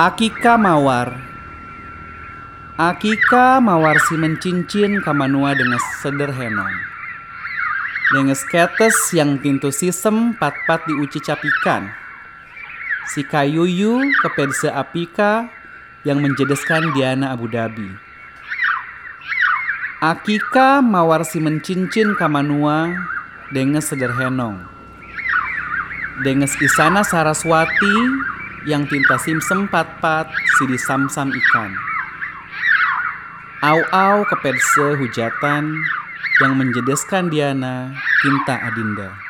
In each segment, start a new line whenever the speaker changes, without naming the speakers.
Akika mawar. Akika mawar si mencincin kamanua dengan sederhenong Dengan ketes yang tintu sisem pat-pat diuci capikan. Si kayuyu kepedse apika yang menjedeskan Diana Abu Dhabi. Akika mawar si mencincin kamanua dengan sederhenong Dengan isana Saraswati yang tinta simsem pat-pat si disamsam ikan. Au-au kepedse hujatan yang menjedeskan Diana tinta Adinda.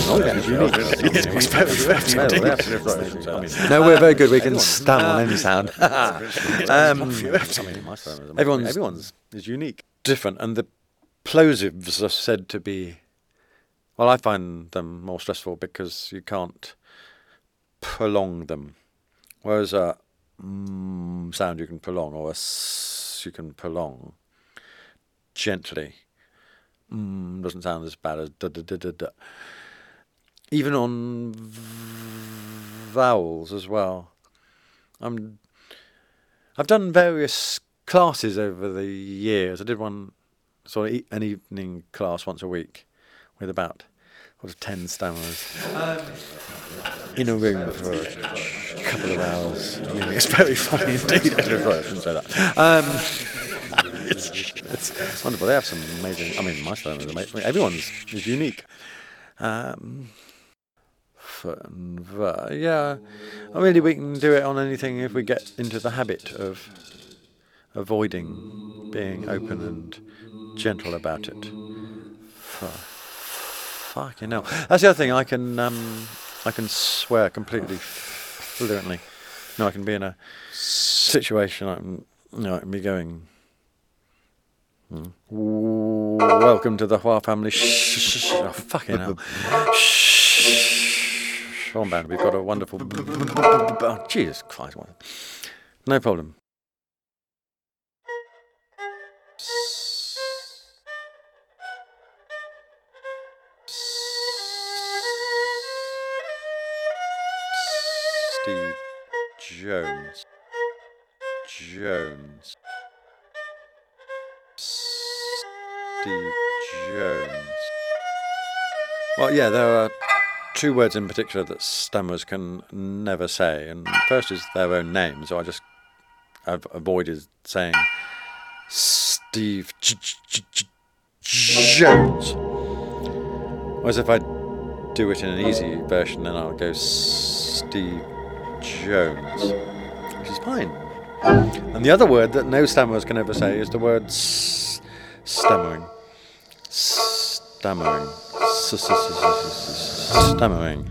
No, we're very good. We can stam on any sound. um, everyone's, everyone's is unique, different, and the plosives are said to be. Well, I find them more stressful because you can't prolong them, whereas a mm sound you can prolong or a s you can prolong gently. Mm doesn't sound as bad as da da da da da even on vowels as well. I'm, I've done various classes over the years. I did one sort of an evening class once a week with about sort of ten stammers in a room for a couple of hours. It's very funny indeed. I shouldn't say that. Um, it's, it's wonderful. They have some amazing. I mean, my style is amazing. Everyone's is unique. Um, and. Yeah, really we can do it on anything if we get into the habit of avoiding being open and gentle about it. Fucking hell. That's the other thing. I can um, I can swear completely fluently. No, I can be in a situation. I can, know, I can be going. hmm, Welcome to the Hua family. Shh, shh, shh, oh, fucking hell. Shh. Sean Band, we've got a wonderful. Oh, Jesus Christ. No problem. Steve Jones. Jones. Steve Jones. Well, yeah, there are two words in particular that stammers can never say, and first is their own name, so I just I've avoided saying Steve Jones. Whereas if I do it in an easy version, then I'll go Steve Jones, which is fine. And the other word that no stammerers can ever say is the word s- stammering. Stammering. S- s- Stammering.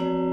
Thank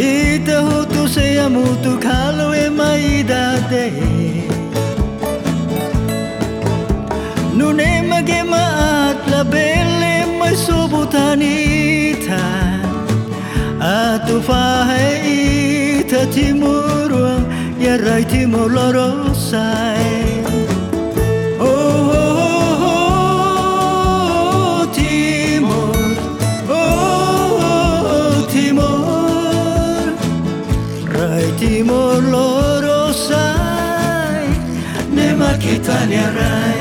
E te tu se amu tu khalo e mai da te Nu ne mage ma atla bele mai Italia Rai.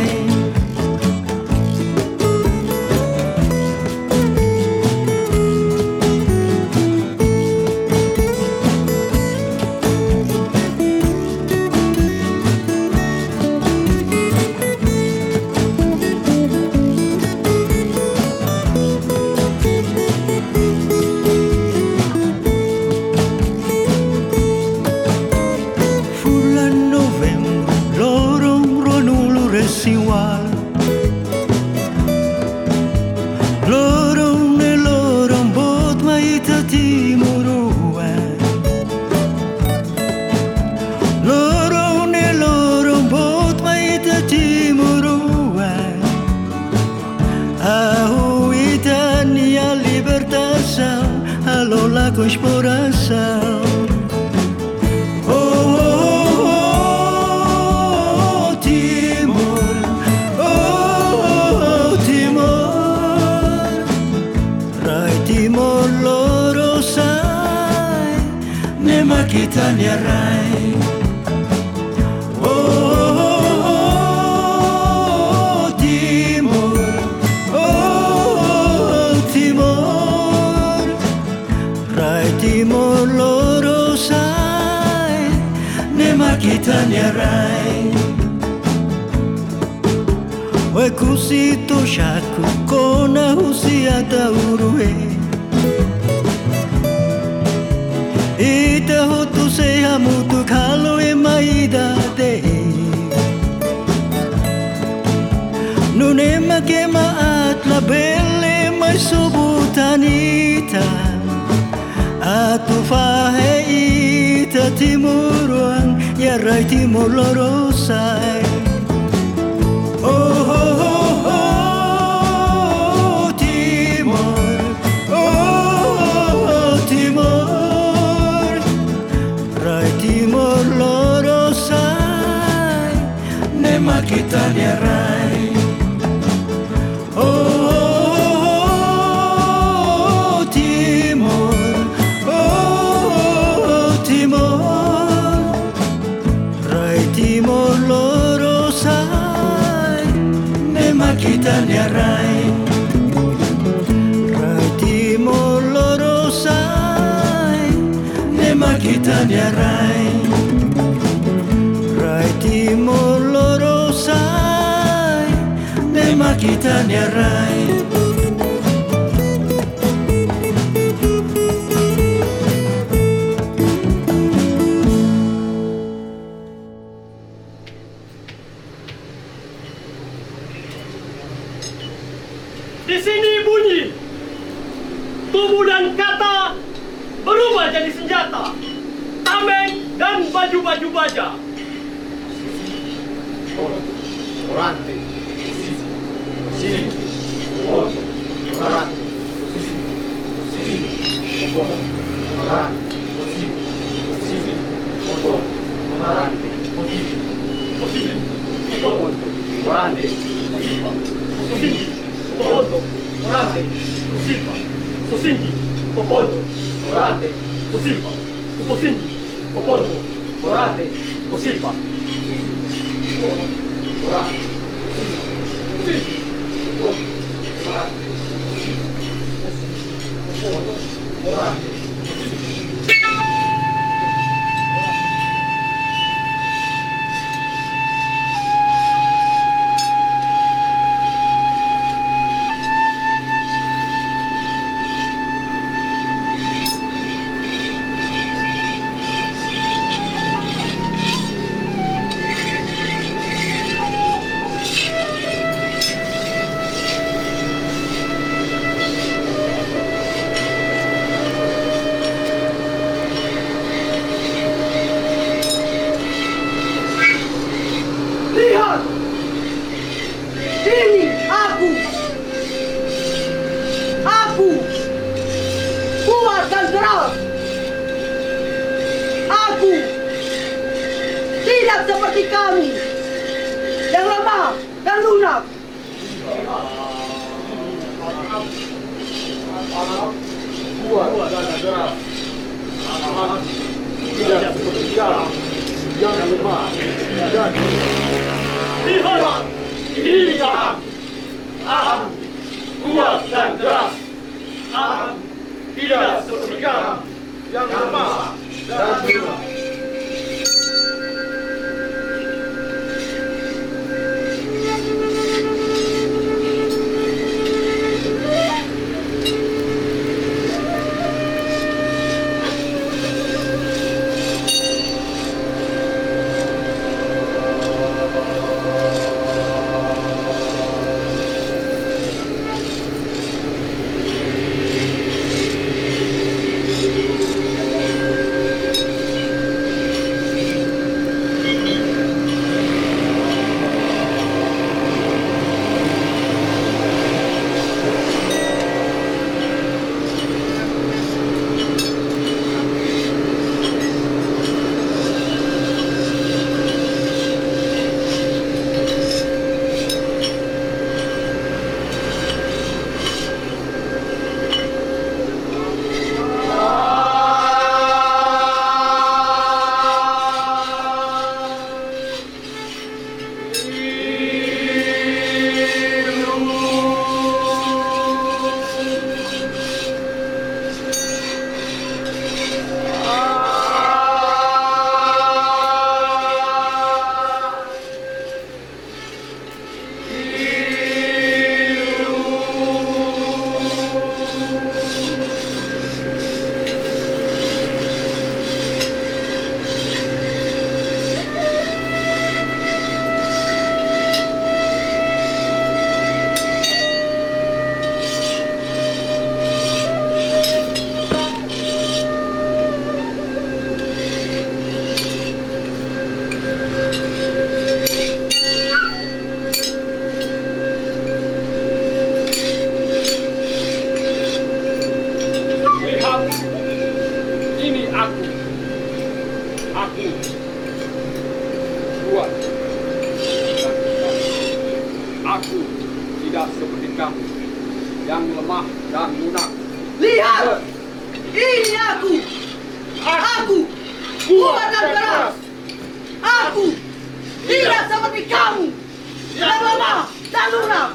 Italia Rai. Oh, oh, oh, oh timor, timor, Rai timor loro sai, nemak Italia Rai. Oekusi toshaku kona husi ata uruei. aidade nunema kema atlabele mai subutanita atufahe ita timuruan yarrai timolorosai ne rai. Oh, oh, oh, oh, Rai Timor loro sai, ne makita ne rai. Rai Timor loro sai, ne ne rai. Rai rai.
Di sini bunyi. Tubuh dan kata berubah jadi senjata. Tameng dan baju-baju baja. てほしいか祖先に心をも
らってほしいか
祖先に心をもらってほしいかもらってほシンか在路上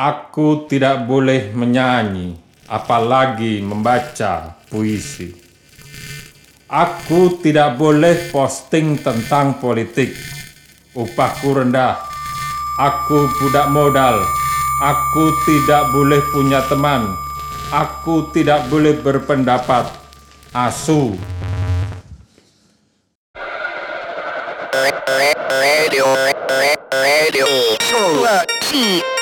Aku tidak
boleh menyanyi, apalagi membaca puisi. Aku tidak boleh posting tentang politik. Upahku rendah. Aku budak modal. Aku tidak boleh punya teman. Aku tidak boleh berpendapat. Asu.
Radio, radio, suavecito.